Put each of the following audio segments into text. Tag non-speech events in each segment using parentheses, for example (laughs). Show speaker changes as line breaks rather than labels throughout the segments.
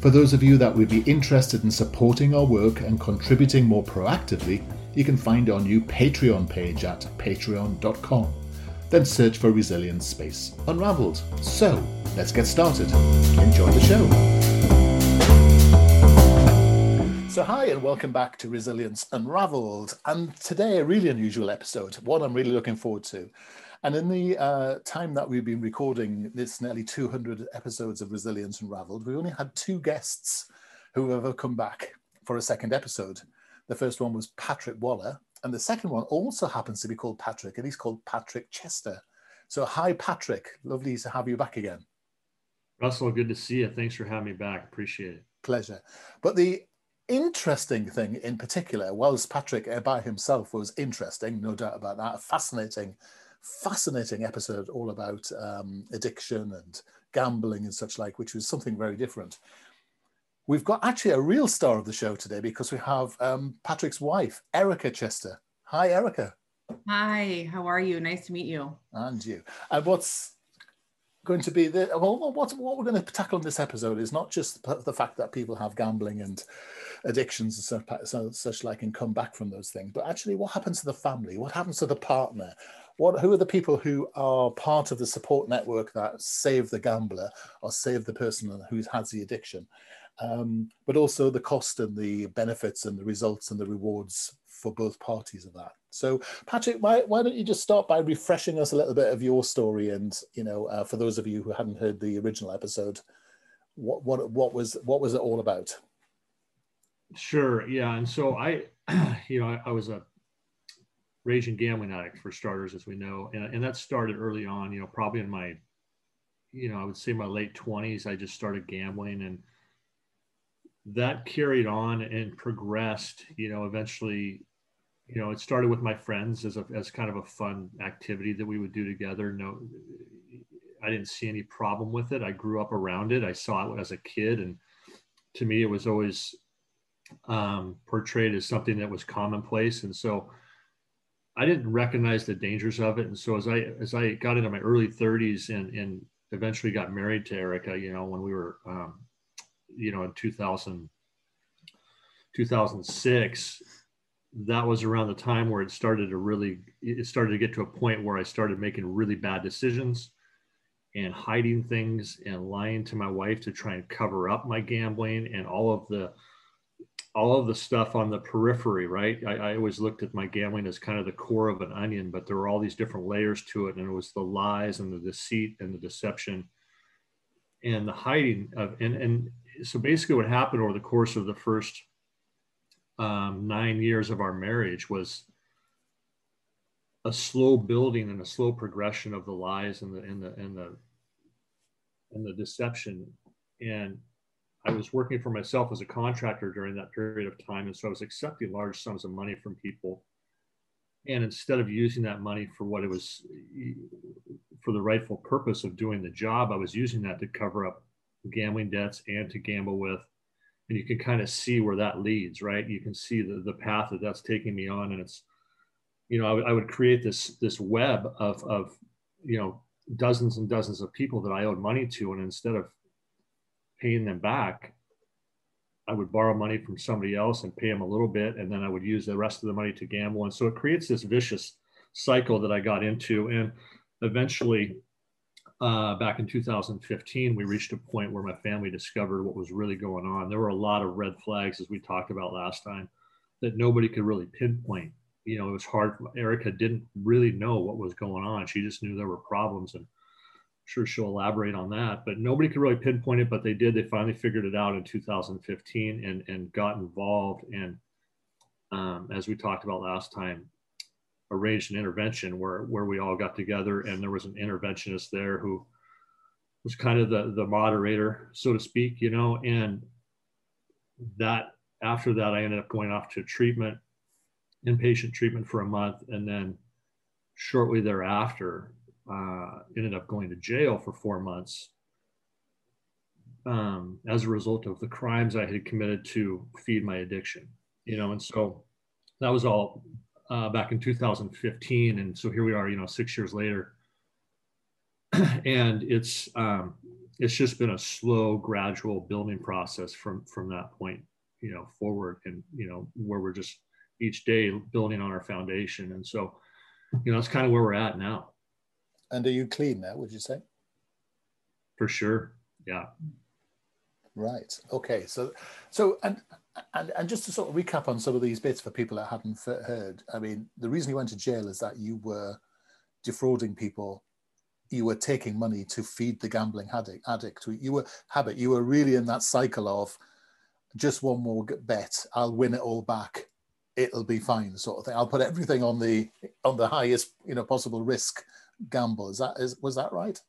For those of you that would be interested in supporting our work and contributing more proactively, you can find our new Patreon page at patreon.com. Then search for Resilience Space Unraveled. So, let's get started. Enjoy the show. So, hi, and welcome back to Resilience Unraveled. And today, a really unusual episode, one I'm really looking forward to. And in the uh, time that we've been recording this nearly 200 episodes of Resilience Unraveled, we only had two guests who have ever come back for a second episode. The first one was Patrick Waller, and the second one also happens to be called Patrick, and he's called Patrick Chester. So, hi, Patrick. Lovely to have you back again.
Russell, good to see you. Thanks for having me back. Appreciate it.
Pleasure. But the interesting thing in particular, whilst Patrick by himself was interesting, no doubt about that, fascinating fascinating episode all about um, addiction and gambling and such like, which was something very different. We've got actually a real star of the show today because we have um, Patrick's wife, Erica Chester. Hi, Erica.
Hi, how are you? Nice to meet you.
And you. And what's going to be the well, what, what we're going to tackle in this episode is not just the fact that people have gambling and addictions and such, such like and come back from those things, but actually what happens to the family, what happens to the partner, what who are the people who are part of the support network that save the gambler or save the person who has the addiction? Um, but also the cost and the benefits and the results and the rewards for both parties of that so patrick why, why don't you just start by refreshing us a little bit of your story and you know uh, for those of you who hadn't heard the original episode what what what was what was it all about
sure yeah and so i (clears throat) you know I, I was a raging gambling addict for starters, as we know, and, and that started early on. You know, probably in my, you know, I would say my late twenties, I just started gambling, and that carried on and progressed. You know, eventually, you know, it started with my friends as a as kind of a fun activity that we would do together. No, I didn't see any problem with it. I grew up around it. I saw it as a kid, and to me, it was always um, portrayed as something that was commonplace, and so I didn't recognize the dangers of it. And so as I as I got into my early 30s and and eventually got married to Erica, you know, when we were um, you know in 2000 2006 that was around the time where it started to really it started to get to a point where I started making really bad decisions and hiding things and lying to my wife to try and cover up my gambling and all of the all of the stuff on the periphery, right? I, I, always looked at my gambling as kind of the core of an onion, but there were all these different layers to it. And it was the lies and the deceit and the deception and the hiding of, and, and so basically what happened over the course of the first um, nine years of our marriage was a slow building and a slow progression of the lies and the, and the, and the, and the deception. And I was working for myself as a contractor during that period of time. And so I was accepting large sums of money from people. And instead of using that money for what it was for the rightful purpose of doing the job, I was using that to cover up gambling debts and to gamble with. And you can kind of see where that leads, right? You can see the, the path that that's taking me on. And it's, you know, I, w- I would create this, this web of, of, you know, dozens and dozens of people that I owed money to. And instead of paying them back, I would borrow money from somebody else and pay them a little bit, and then I would use the rest of the money to gamble. And so it creates this vicious cycle that I got into. And eventually, uh, back in 2015, we reached a point where my family discovered what was really going on. There were a lot of red flags, as we talked about last time. that nobody could really pinpoint. You know, it was hard. Erica didn't really know what was going on. She just knew there were problems, and I'm sure she'll elaborate on that. But nobody could really pinpoint it. But they did. They finally figured it out in 2015 and and got involved. And um, as we talked about last time, arranged an intervention where where we all got together, and there was an interventionist there who was kind of the the moderator, so to speak. You know, and that after that, I ended up going off to treatment, inpatient treatment for a month, and then shortly thereafter, uh, ended up going to jail for four months um, as a result of the crimes I had committed to feed my addiction. You know, and so that was all uh, back in 2015, and so here we are, you know, six years later, (clears throat) and it's um, it's just been a slow, gradual building process from from that point you know forward and you know where we're just each day building on our foundation. And so you know that's kind of where we're at now.
And are you clean now would you say?
For sure yeah.
Right okay so so and and, and just to sort of recap on some of these bits for people that hadn't heard i mean the reason you went to jail is that you were defrauding people you were taking money to feed the gambling addict addict you were habit you were really in that cycle of just one more bet, I'll win it all back. It'll be fine, sort of thing. I'll put everything on the on the highest you know possible risk gamble. Is that is was that right?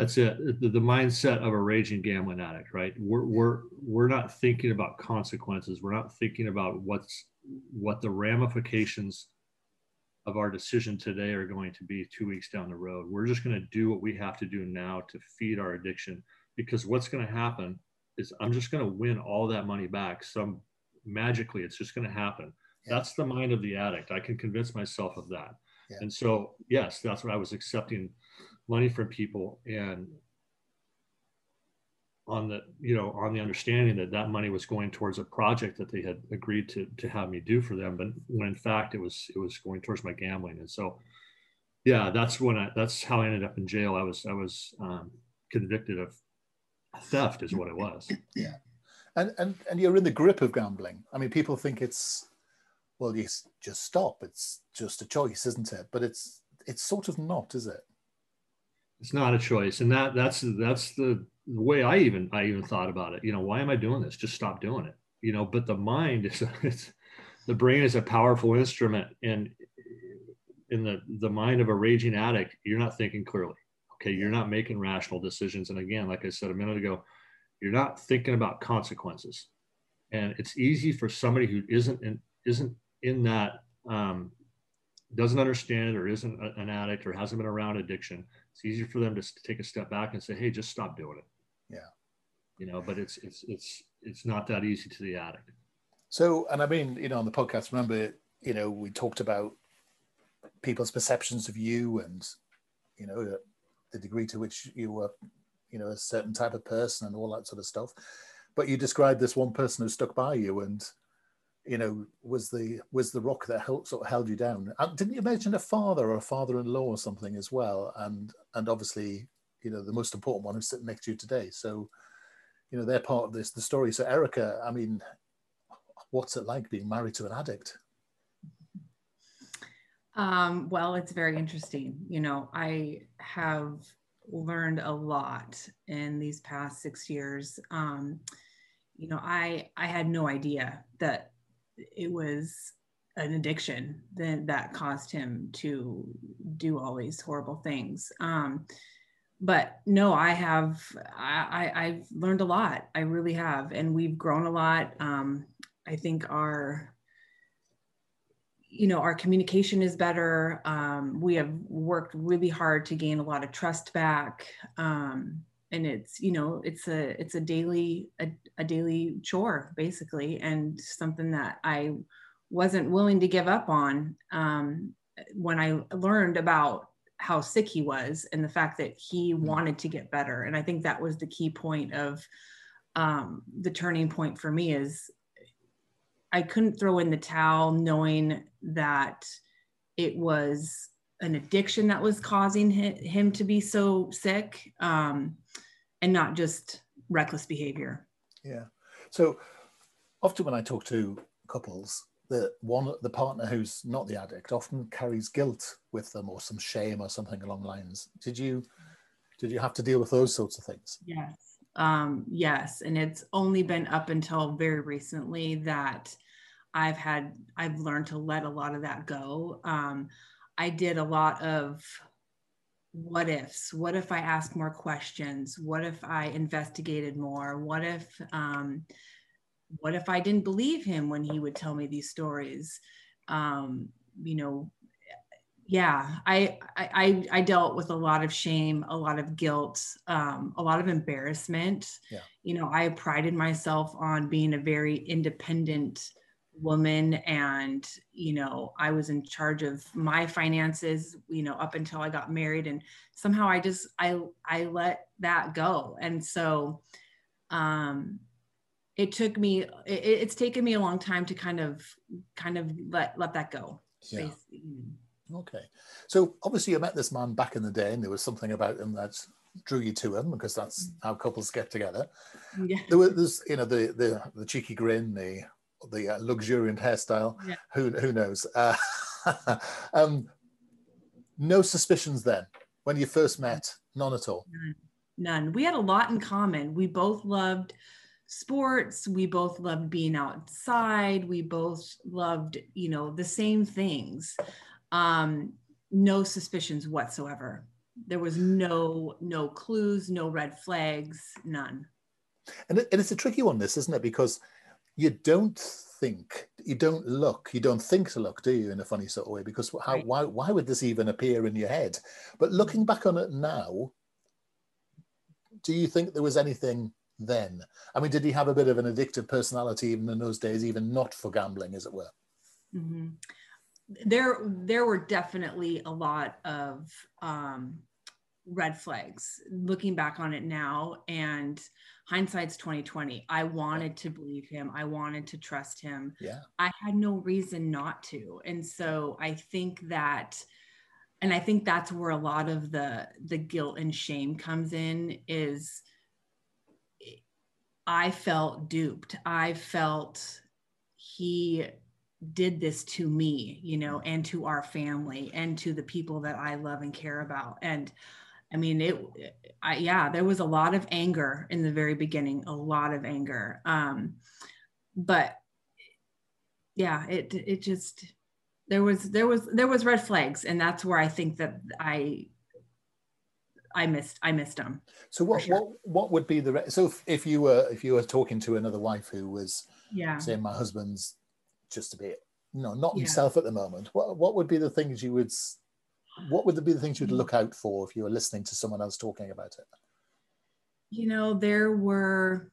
That's it. The, the mindset of a raging gambling addict, right? We're we're we're not thinking about consequences. We're not thinking about what's what the ramifications of our decision today are going to be two weeks down the road. We're just going to do what we have to do now to feed our addiction because what's going to happen is I'm just going to win all that money back. Some magically, it's just going to happen. Yeah. That's the mind of the addict. I can convince myself of that. Yeah. And so, yes, that's what I was accepting money from people and on the you know on the understanding that that money was going towards a project that they had agreed to to have me do for them but when in fact it was it was going towards my gambling and so yeah that's when i that's how i ended up in jail i was i was um, convicted of theft is what it was.
Yeah. And, and, and you're in the grip of gambling. I mean, people think it's, well, you just stop. It's just a choice, isn't it? But it's, it's sort of not, is it?
It's not a choice. And that, that's, that's the, the way I even, I even thought about it. You know, why am I doing this? Just stop doing it. You know, but the mind is, (laughs) it's, the brain is a powerful instrument and in the, the mind of a raging addict, you're not thinking clearly Okay, you're not making rational decisions. And again, like I said a minute ago, you're not thinking about consequences. And it's easy for somebody who isn't in, isn't in that um, doesn't understand or isn't an addict or hasn't been around addiction. It's easier for them to take a step back and say, "Hey, just stop doing it."
Yeah,
you know, but it's it's it's it's not that easy to the addict.
So, and I mean, you know, on the podcast, remember, you know, we talked about people's perceptions of you and you know the degree to which you were, you know, a certain type of person and all that sort of stuff. But you described this one person who stuck by you and, you know, was the was the rock that helped sort of held you down. And didn't you mention a father or a father-in-law or something as well? And and obviously, you know, the most important one who's sitting next to you today. So, you know, they're part of this the story. So Erica, I mean, what's it like being married to an addict?
Um, well, it's very interesting. You know, I have learned a lot in these past six years. Um, you know, I I had no idea that it was an addiction that that caused him to do all these horrible things. Um, but no, I have I, I have learned a lot. I really have, and we've grown a lot. Um, I think our you know our communication is better um, we have worked really hard to gain a lot of trust back um, and it's you know it's a it's a daily a, a, daily chore basically and something that i wasn't willing to give up on um, when i learned about how sick he was and the fact that he mm. wanted to get better and i think that was the key point of um, the turning point for me is I couldn't throw in the towel knowing that it was an addiction that was causing him to be so sick um, and not just reckless behavior.
Yeah. So often when I talk to couples the one the partner who's not the addict often carries guilt with them or some shame or something along lines. Did you did you have to deal with those sorts of things?
Yes. Um, yes. And it's only been up until very recently that I've had I've learned to let a lot of that go. Um, I did a lot of what ifs. What if I asked more questions? What if I investigated more? What if um, what if I didn't believe him when he would tell me these stories? Um, you know, yeah, I, I I dealt with a lot of shame, a lot of guilt, um, a lot of embarrassment.
Yeah.
You know, I prided myself on being a very independent woman and you know i was in charge of my finances you know up until i got married and somehow i just i i let that go. And so um it took me it, it's taken me a long time to kind of kind of let let that go
yeah. okay. So obviously you met this man back in the day and there was something about him that drew you to him because that's mm. how couples get together.
Yeah.
There was you know the the the cheeky grin the the uh, luxuriant hairstyle.
Yeah.
who who knows? Uh, (laughs) um no suspicions then when you first met? None at all?
None. none. We had a lot in common. We both loved sports. We both loved being outside. We both loved you know the same things. Um no suspicions whatsoever. There was no no clues no red flags none.
And, it, and it's a tricky one this isn't it? Because you don't think you don't look you don't think to look do you in a funny sort of way because how
right.
why, why would this even appear in your head but looking back on it now do you think there was anything then? I mean, did he have a bit of an addictive personality even in those days, even not for gambling, as it were?
Mm-hmm. There, there were definitely a lot of um, red flags. Looking back on it now, and hindsight's twenty twenty. I wanted to believe him. I wanted to trust him.
Yeah.
I had no reason not to, and so I think that and i think that's where a lot of the the guilt and shame comes in is I felt duped. I felt he did this to me, you know, and to our family and to the people that I love and care about. And I mean, it, I, yeah, there was a lot of anger in the very beginning, a lot of anger. Um, but yeah, it, it just, there was, there was, there was red flags. And that's where I think that I I missed I missed them.
So what sure. what what would be the so if, if you were if you were talking to another wife who was
yeah
saying my husband's just a bit no, not yeah. himself at the moment what what would be the things you would what would be the things you'd look out for if you were listening to someone else talking about it?
You know there were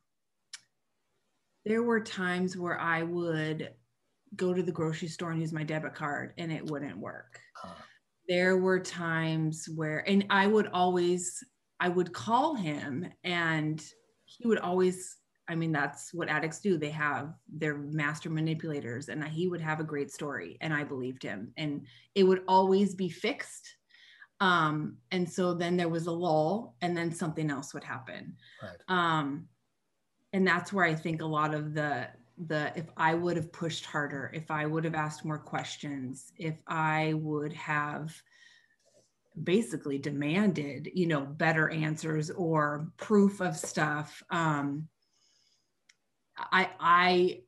there were times where I would go to the grocery store and use my debit card and it wouldn't work. Uh there were times where and i would always i would call him and he would always i mean that's what addicts do they have their master manipulators and he would have a great story and i believed him and it would always be fixed um and so then there was a lull and then something else would happen
right.
um and that's where i think a lot of the the if I would have pushed harder, if I would have asked more questions, if I would have basically demanded, you know, better answers or proof of stuff. Um, I, I,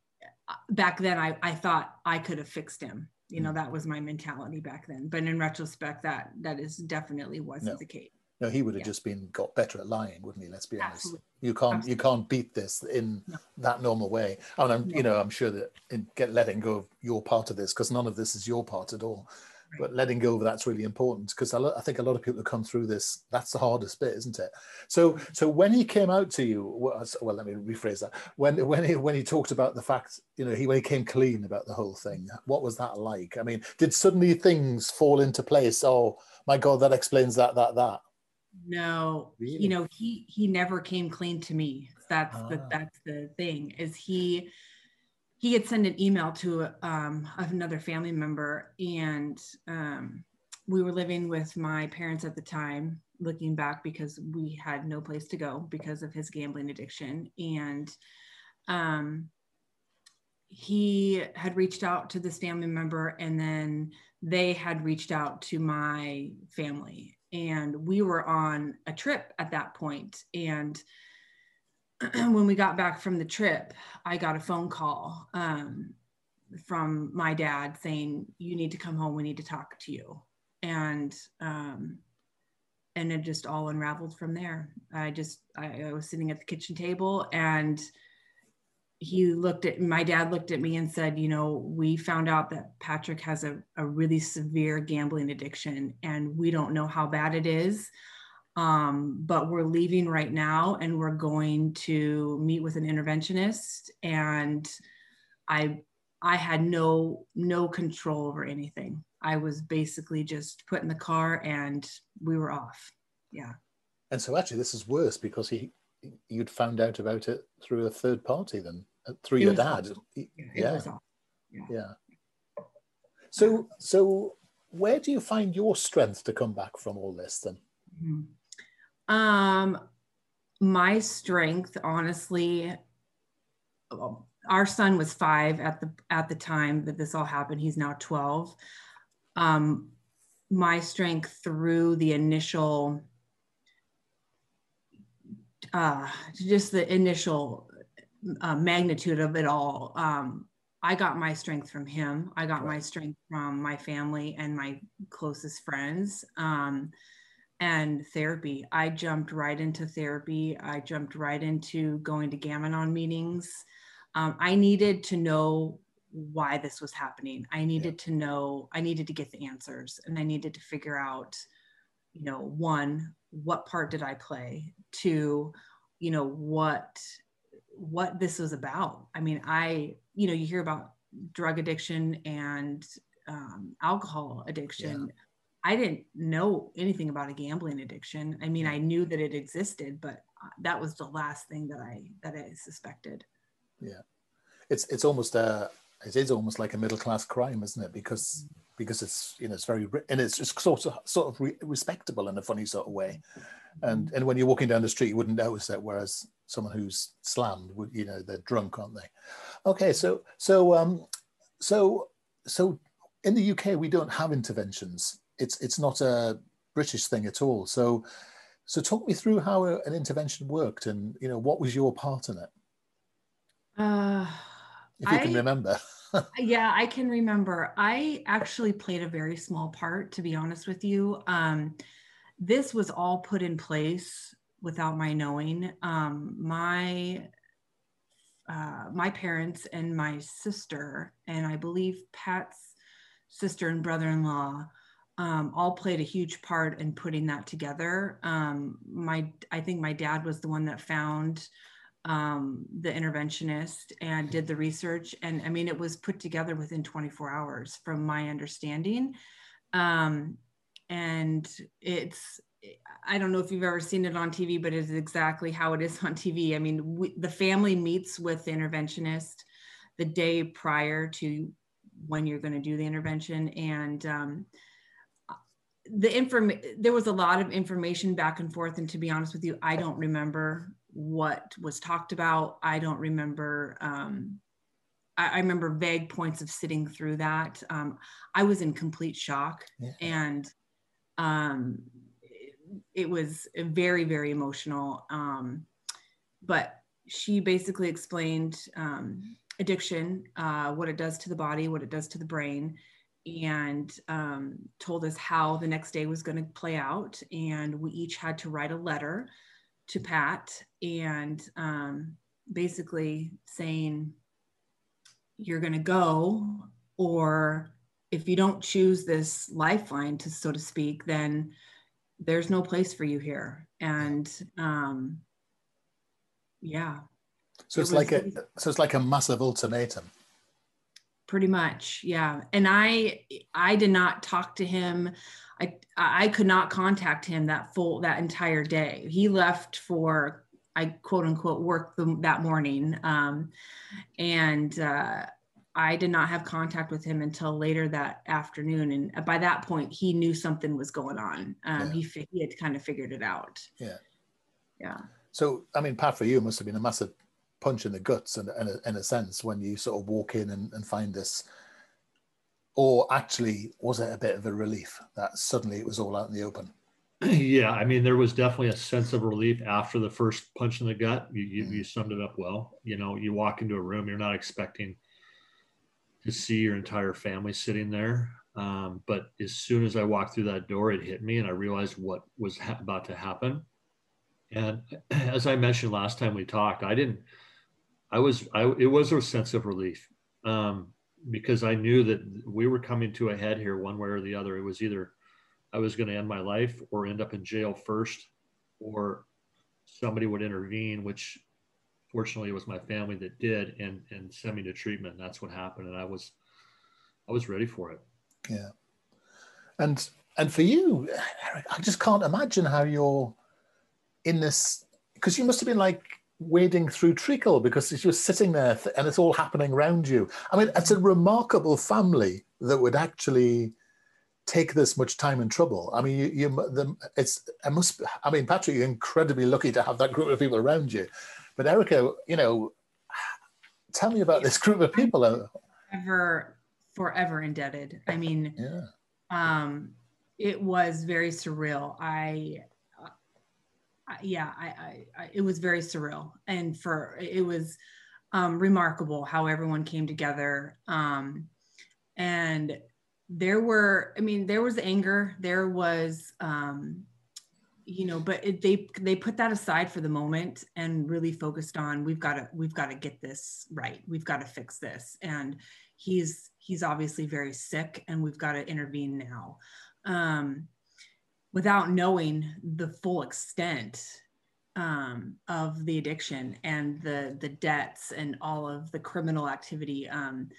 back then I, I thought I could have fixed him. You know, hmm. that was my mentality back then. But in retrospect, that that is definitely wasn't
no.
the case.
No, he would have yeah. just been got better at lying, wouldn't he? Let's be honest. Absolutely. You can't Absolutely. you can't beat this in no. that normal way. And I'm no. you know I'm sure that in get letting go of your part of this because none of this is your part at all. But letting go of that's really important because I, I, think a lot of people who come through this that's the hardest bit, isn't it? So so when he came out to you, well, well let me rephrase that. When when he when he talked about the fact, you know, he when he came clean about the whole thing, what was that like? I mean, did suddenly things fall into place? Oh my God, that explains that that that
no really? you know he he never came clean to me that's ah. the that's the thing is he he had sent an email to um, another family member and um, we were living with my parents at the time looking back because we had no place to go because of his gambling addiction. And um, he had reached out to this family member and then they had reached out to my family. And we were on a trip at that point and (clears throat) when we got back from the trip i got a phone call um, from my dad saying you need to come home. We need to talk to you. And um, and it just all unraveled from there. I just I, I was sitting at the kitchen table and he looked at my dad looked at me and said you know we found out that patrick has a, a really severe gambling addiction and we don't know how bad it is um, but we're leaving right now and we're going to meet with an interventionist and i i had no no control over anything. I was basically just put in the car and we were off. Yeah.
And so actually this is worse because he you'd found out about it through a third party then uh, through it your dad. yeah
yeah.
yeah. yeah. So so where do you find your strength to come back from all this then?
Mm-hmm. Um my strength honestly our son was five at the at the time that this all happened he's now 12 um my strength through the initial uh, just the initial uh, magnitude of it all. Um, I got my strength from him. I got my strength from my family and my closest friends. Um, and therapy. I jumped right into therapy. I jumped right into going to Gam-Anon meetings. Um, I needed to know why this was happening. I needed yeah. to know, I needed to get the answers and I needed to figure out, you know, one, what part did I play? Two, you know, what what this was about. I mean, I, you know, you hear about drug addiction and um, alcohol addiction. Yeah. I didn't know anything about a gambling addiction. I mean, I knew that it existed, but uh, that was the last thing that I that I suspected.
Yeah, it's it's almost a it is almost like a middle class crime, isn't it? Because because it's you know it's very and it's just sort of sort of re- respectable in a funny sort of way, and and when you're walking down the street, you wouldn't notice that. Whereas someone who's slammed would you know they're drunk, aren't they? Okay, so so um so so in the UK we don't have interventions. It's it's not a British thing at all. So so talk me through how an intervention worked and you know what was your part in it.
Uh,
if you I, can remember. (laughs)
yeah, I can remember. I actually played a very small part, to be honest with you. Um, this was all put in place without my knowing. Um, my uh, my parents and my sister, and I believe Pat's sister and brother-in-law, um, all played a huge part in putting that together. Um, my, I think my dad was the one that found um, the interventionist and did the research. And I mean, it was put together within 24 hours, from my understanding. Um, and it's, I don't know if you've ever seen it on TV, but it's exactly how it is on TV. I mean, we, the family meets with the interventionist the day prior to when you're going to do the intervention. And um, the inform there was a lot of information back and forth. And to be honest with you, I don't remember what was talked about. I don't remember. Um, I, I, remember vague points of sitting through that. Um, I was in complete shock, yeah. and um, it, it, was very, very emotional. Um, but she basically explained um, addiction, uh, what it does to the body, what it does to the brain, and um, told us how the next day was going to play out. And we each had to write a letter to Pat and um, basically saying, you're going to go, or if you don't choose this lifeline, to so to speak, then there's no place for you here. And um, yeah.
So it's it like a so it's like a massive ultimatum.
Pretty much, yeah. And I I did not talk to him. I I could not contact him that full that entire day. He left for I quote unquote work the, that morning, um, and uh, I did not have contact with him until later that afternoon. And by that point, he knew something was going on. Um, yeah. he he had kind of figured it out.
Yeah,
yeah.
So I mean, Pat, for you, must have been a massive punch in the guts in, in, a, in a sense when you sort of walk in and, and find this. Or actually was it a bit of a relief that suddenly it was all out in the open? (clears throat)
Yeah i mean there was definitely a sense of relief after the first punch in the gut. You, you, mm. you summed it up well. You know you walk into a room you're not expecting to see your entire family sitting there. Um, but as soon as i walked through that door it hit me and i realized what was ha- about to happen. And (clears throat) as i mentioned last time we talked i didn't i was i it was a sense of relief um, because i knew that we were coming to a head here one way or the other it was either I was going to end my life or end up in jail first, or somebody would intervene, which fortunately it was my family that did and and send me to treatment. That's what happened. And I was I was ready for it.
Yeah. And and for you, Eric, I just can't imagine how you're in this because you must have been like wading through treacle because you're sitting there and it's all happening around you. I mean, it's a remarkable family that would actually take this much time and trouble. I mean, you, you the, it's it must. I mean, Patrick, you're incredibly lucky to have that group of people around you. But Erica, you know, tell me about this group of people.
Ever, forever indebted. I mean, (laughs) yeah. um, it was very surreal. I, yeah, I, I, I, it was very surreal, and for it was um, remarkable how everyone came together. Um, and there were i mean there was anger there was um you know but it, they they put that aside for the moment and really focused on we've got to we've got to get this right. We've got to fix this. And he's he's obviously very sick and we've got to intervene now. Um without knowing the full extent um, of the addiction and the the debts and all of the criminal activity. Um,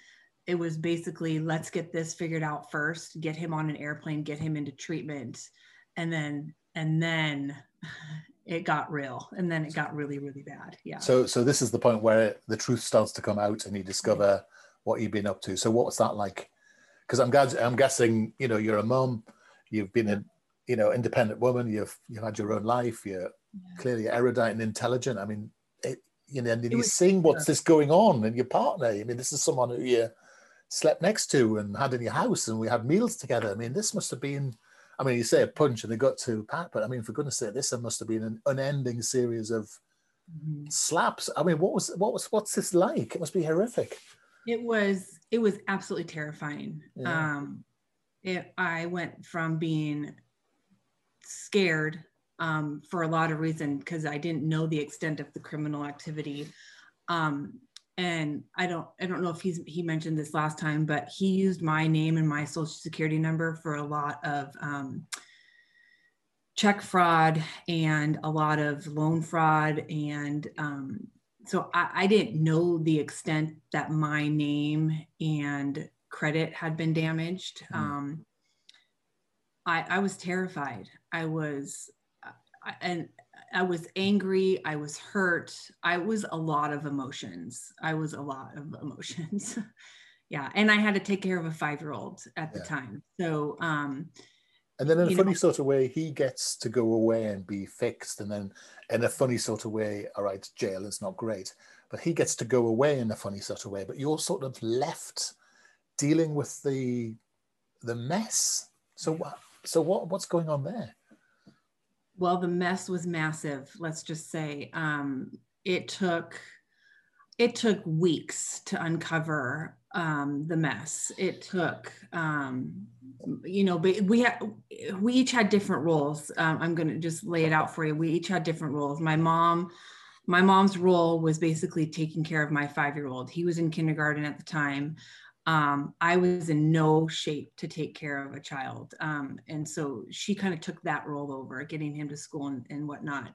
it was basically let's get this figured out first get him on an airplane get him into treatment. And then and then (laughs) it got real and then it got really really bad. Yeah.
So so this is the point where the truth starts to come out and you discover what you've been up to. So what's that like? Because i'm i'm guessing you know you're a mom you've been a you know independent woman you've you've had your own life you're yeah. clearly erudite and intelligent i mean it, you know and you're seeing what's this going on in your partner i mean this is someone who you slept next to and had in your house and we had meals together. I mean, this must have been, I mean, you say a punch and they got to Pat, but I mean, for goodness sake, this must have been an unending series of mm-hmm. slaps. I mean, what was, what was, what's this like? It must be horrific.
It was, it was absolutely terrifying. Yeah. Um, it, I went from being scared um, for a lot of reasons because I didn't know the extent of the criminal activity. Um, and I don't I don't know if he's he mentioned this last time, but he used my name and my social security number for a lot of um, check fraud and a lot of loan fraud and um, so I, I, didn't know the extent that my name and credit had been damaged. Mm. Um, I, I was terrified. I was, and I was angry. I was hurt. I was a lot of emotions. I was a lot of emotions. (laughs) yeah. And I had to take care of a five year old at the time. So, um,
and then in a funny know, sort of way, he gets to go away and be fixed. And then in a funny sort of way, all right, jail is not great, but he gets to go away in a funny sort of way. But you're sort of left dealing with the the mess. So, so what what's going on there?
well, the mess was massive. Let's just say um, it took it took weeks to uncover um, the mess. It took, um, you know, but we had we each had different roles. Um, I'm going to just lay it out for you. We each had different roles. My mom, my mom's role was basically taking care of my five year old. He was in kindergarten at the time um, I was in no shape to take care of a child. Um, and so she kind of took that role over, getting him to school and, and whatnot.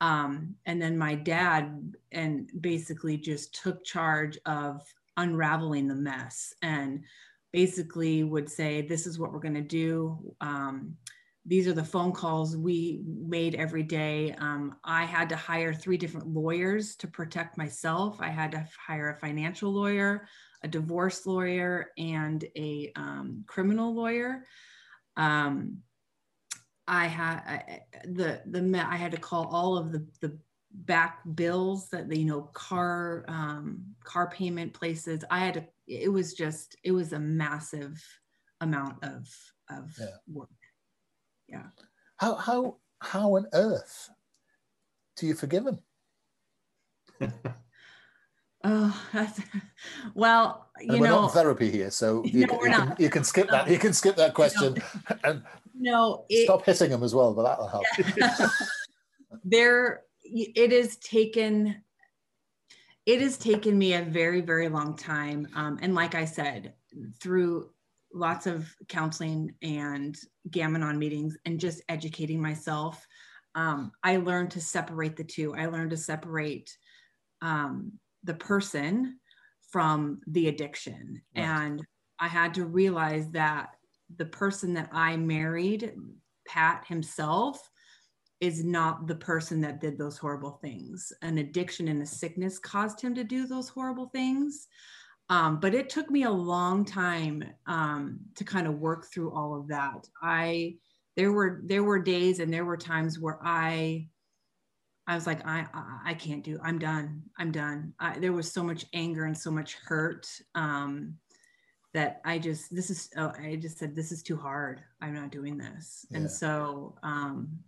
Um, and then my dad and basically just took charge of unraveling the mess and basically would say, this is what we're going to do. Um, these are the phone calls we made every day. Um, I had to hire three different lawyers to protect myself. I had to hire a financial lawyer, a divorce lawyer and a um, criminal lawyer. Um, I had I, the the I had to call all of the the back bills that you know car um, car payment places i had to it was just it was a massive amount of of yeah. work yeah.
How how how on earth do you forgive him? (laughs)
Oh that's well you
and
we're
know not in therapy here so (laughs) you, no, can, you, can, you, can, skip that you can skip that question no. (laughs) and
no
it, stop hitting him as well but that'll help.
There it has taken it has taken me a very very long time um, and like i said through lots of counseling and Gam-Anon meetings and just educating myself um, i learned to separate the two i learned to separate um, the person from the addiction right. and i had to realize that the person that i married pat himself is not the person that did those horrible things. An addiction and a sickness caused him to do those horrible things. Um, but it took me a long time um, to kind of work through all of that. I there were there were days and there were times where I I was like I I, I can't do I'm done I'm done. I, there was so much anger and so much hurt um, that I just this is oh, I just said this is too hard. I'm not doing this. Yeah. And so um,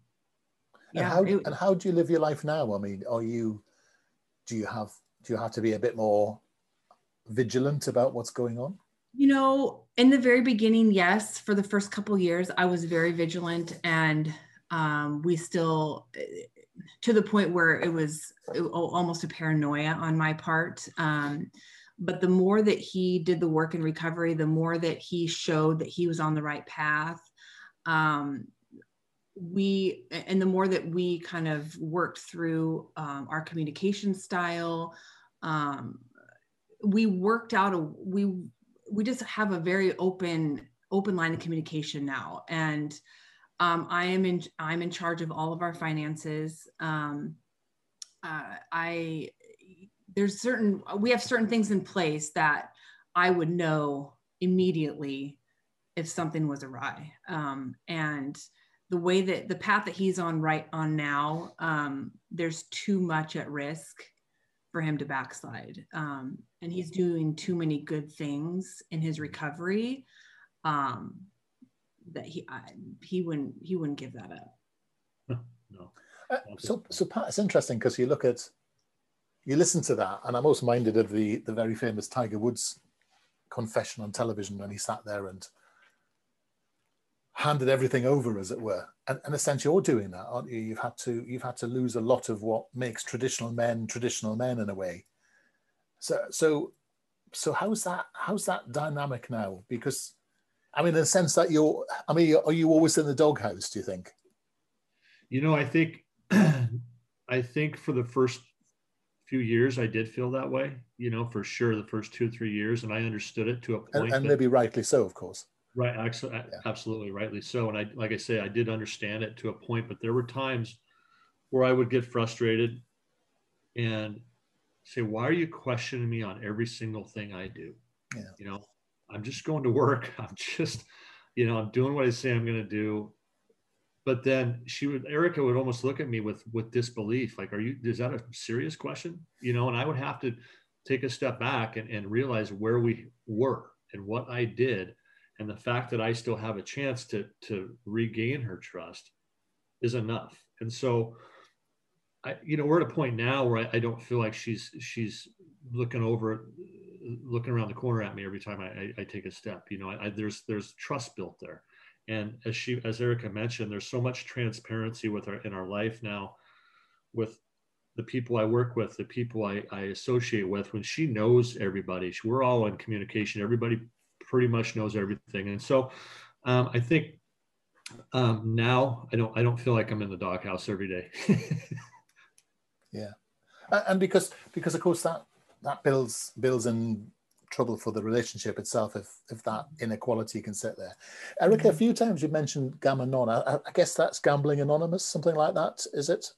and how it, and how do you live your life now? I mean, are you do you have do you have to be a bit more vigilant about what's going on?
You know, in the very beginning, yes. For the first couple years, I was very vigilant, and um, we still, to the point where it was almost a paranoia on my part. Um, but the more that he did the work in recovery, the more that he showed that he was on the right path. Um, we and the more that we kind of worked through um, our communication style um, we worked out a we we just have a very open open line of communication now. And um, i am in i'm in charge of all of our finances. Um, uh, i there's certain we have certain things in place that i would know immediately if something was awry. Um, and the way that the path that he's on right on now, um, there's too much at risk for him to backslide. Um, and he's doing too many good things in his recovery um, that he I, he wouldn't he wouldn't give that up.
No. Uh, so so Pat, it's interesting because you look at you listen to that, and I'm also minded of the the very famous Tiger Woods confession on television when he sat there and handed everything over, as it were. And, and essentially, you're doing that, aren't you? You've had to you've had to lose a lot of what makes traditional men traditional men in a way. So so so how's that how's that dynamic now? Because I mean, in the sense that you're, I mean, are you always in the doghouse? Do you think?
You know, I think, (clears throat) I think for the first few years, I did feel that way. You know, for sure, the first two or three years, and I understood it to a point.
And, and maybe rightly so, of course.
Right, actually, yeah. absolutely, rightly so. And I, like I say, I did understand it to a point, but there were times where I would get frustrated and say, "Why are you questioning me on every single thing I do?" Yeah. You know, I'm just going to work. (laughs) I'm just, you know, I'm doing what I say I'm going to do. But then she would, Erica would almost look at me with with disbelief, like, "Are you? Is that a serious question?" You know, and I would have to take a step back and, and realize where we were and what I did and the fact that I still have a chance to to regain her trust is enough. And so, I you know we're at a point now where I, I don't feel like she's she's looking over looking around the corner at me every time I, I, I take a step. You know, I, there's there's trust built there, and as she as Erica mentioned, there's so much transparency with our in our life now, with the people I work with, the people I, I associate with. When she knows everybody, we're all in communication. Everybody pretty much knows everything. And so um, I think um, now I don't I don't feel like I'm in the doghouse every day. (laughs)
yeah, and because because of course that that builds builds in trouble for the relationship itself if if that inequality can sit there. Erica, a mm-hmm. few times you mentioned Gam-Anon. I, I guess that's gambling anonymous, something like that, is it?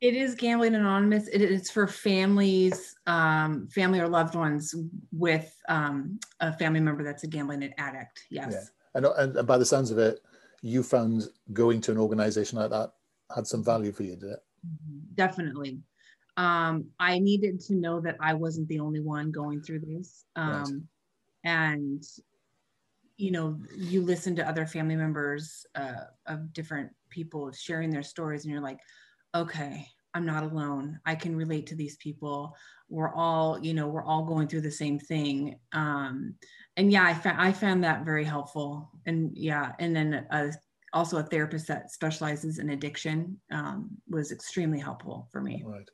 It is gambling anonymous. It is for families, um, family or loved ones with um, a family member that's a gambling addict. Yes. Yeah.
And, and by the sounds of it, you found going to an organization like that had some value for you, did it?
Mm-hmm. Definitely. um, I needed to know that I wasn't the only one going through this. Um, right. And, you know, you listen to other family members uh, of different people sharing their stories, and you're like, okay, I'm not alone. I can relate to these people. We're all, you know, we're all going through the same thing. Um, and yeah, I found I found that very helpful. And yeah, and then uh, also a therapist that specializes in addiction um, was extremely helpful for me.
Right.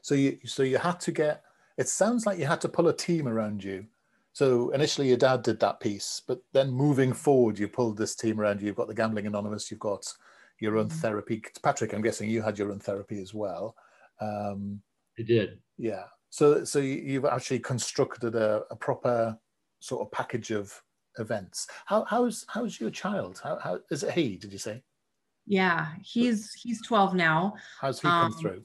So you so you had to get. It sounds like you had to pull a team around you. So initially, your dad did that piece, but then moving forward, you pulled this team around you. You've got the Gambling Anonymous. You've got your own mm-hmm. therapy. Patrick, I'm guessing you had your own therapy as well. Um,
I did.
Yeah. So so you, have actually constructed a, a, proper sort of package of events. How how's how's your child? How, how is it he? Did you say?
Yeah, he's he's 12 now.
How's he come um, through?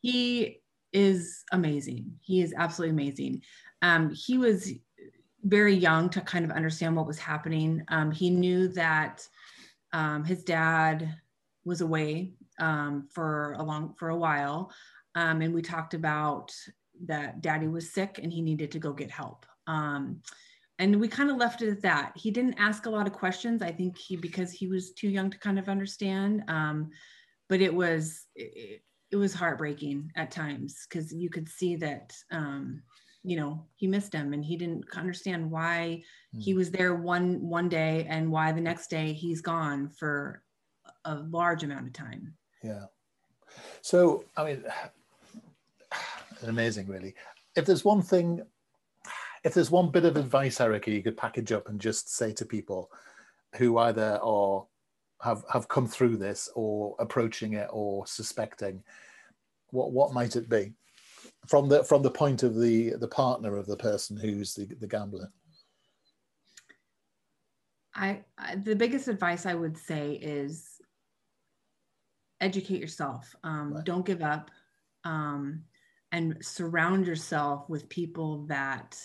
He is amazing. He is absolutely amazing. Um, he was very young to kind of understand what was happening. Um, he knew that um, his dad was away um, for a long for a while, um, and we talked about that daddy was sick and he needed to go get help. Um, and we kind of left it at that. He didn't ask a lot of questions. I think he because he was too young to kind of understand. Um, but it was it, it was heartbreaking at times because you could see that um, you know he missed him and he didn't understand why mm. he was there one one day and why the next day he's gone for a large amount of time.
Yeah. So i mean (sighs) amazing really. If there's one thing if there's one bit of advice erica you could package up and just say to people who either are have have come through this or approaching it or suspecting what what might it be from the from the point of the the partner of the person who's the, the gambler?
I, I the biggest advice i would say is educate yourself. Um, right. don't give up um, and surround yourself with people that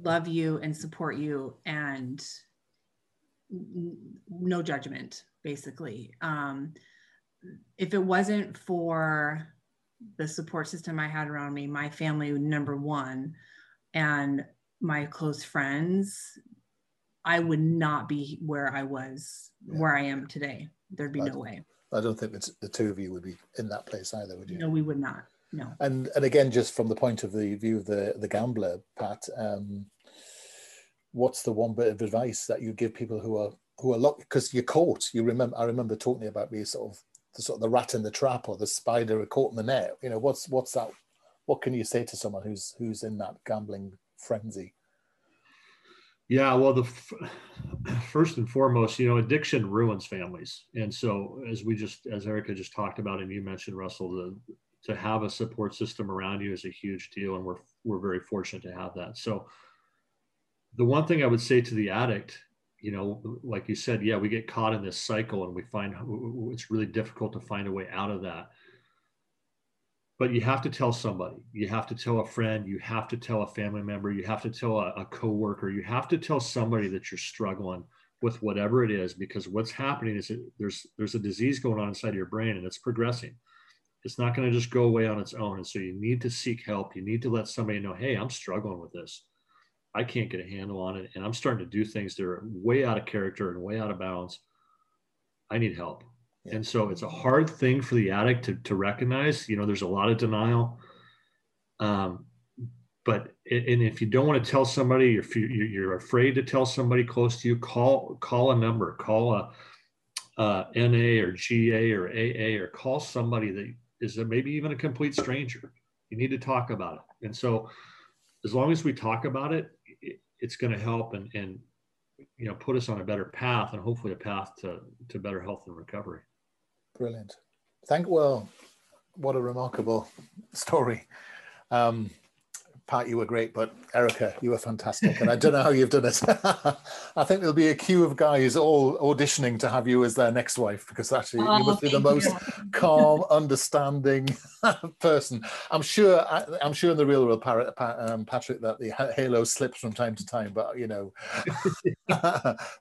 love you and support you and no judgment basically. Um, if it wasn't for the support system I had around me, my family, number one, and my close friends, I would not be where I was, yeah. where I am today. There'd be I no way.
I don't think the two of you would be in that place either, would you?
No, we would not. No.
And and again, just from the point of the view of the the gambler, Pat, um, what's the one bit of advice that you give people who are who are locked because you're caught? You remember? I remember talking about me sort of the sort of the rat in the trap or the spider caught in the net. You know, what's what's that? What can you say to someone who's who's in that gambling frenzy?
Yeah, well, the first and foremost, you know, addiction ruins families, and so as we just as Erica just talked about, and you mentioned Russell, the to have a support system around you is a huge deal, and we're we're very fortunate to have that. So, the one thing I would say to the addict you know, like you said, yeah, we get caught in this cycle and we find it's really difficult to find a way out of that. But you have to tell somebody, you have to tell a friend, you have to tell a family member, you have to tell a, a coworker, you have to tell somebody that you're struggling with whatever it is, because what's happening is there's there's a disease going on inside your brain and it's progressing. It's not going to just go away on its own. And so you need to seek help. You need to let somebody know, hey, I'm struggling with this I can't get a handle on it. And I'm starting to do things that are way out of character and way out of bounds. I need help. Yeah. And so it's a hard thing for the addict to, to recognize. You know, there's a lot of denial. Um, but and if you don't want to tell somebody, if you're afraid to tell somebody close to you, call call a number, call a, a NA or GA or AA, or call somebody that is a, maybe even a complete stranger. You need to talk about it. And so, as long as we talk about it, it's going to help and, and you know put us on a better path and hopefully a path to, to better health and recovery.
Brilliant. Thank well what a remarkable story. Um, Pat, you were great, but Erica, you were fantastic. And I don't know how you've done it. (laughs) I think there'll be a queue of guys all auditioning to have you as their next wife because actually oh, you must be the most you. (laughs) calm, understanding (laughs) person. I'm sure, I'm sure in the real world, um, Patrick, that the halo slips from time to time, but you know,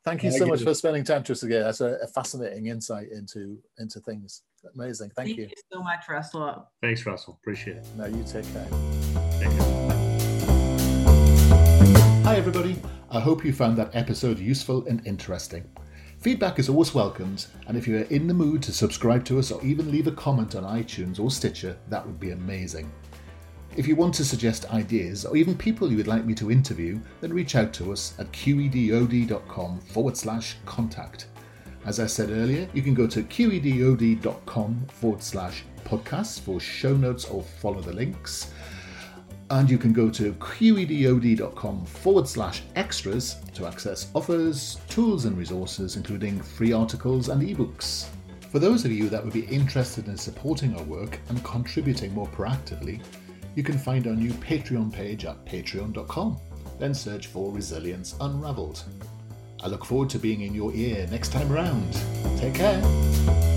thank you so much for spending time to us again. That's a, a fascinating insight into, into things. Amazing. Thank,
thank
you.
you so much, Russell.
Thanks, Russell. Appreciate it.
No, you take care.
Take care.
Hi, everybody. I hope you found that episode useful and interesting. Feedback is always welcomed, and if you are in the mood to subscribe to us or even leave a comment on iTunes or Stitcher, that would be amazing. If you want to suggest ideas or even people you would like me to interview, then reach out to us at qedod.com forward slash contact. As I said earlier, you can go to qedod.com forward slash podcasts for show notes or follow the links. And you can go to qedod.com forward slash extras to access offers, tools, and resources, including free articles and ebooks. For those of you that would be interested in supporting our work and contributing more proactively, you can find our new Patreon page at patreon.com. Then search for Resilience Unraveled. I look forward to being in your ear next time around. Take care.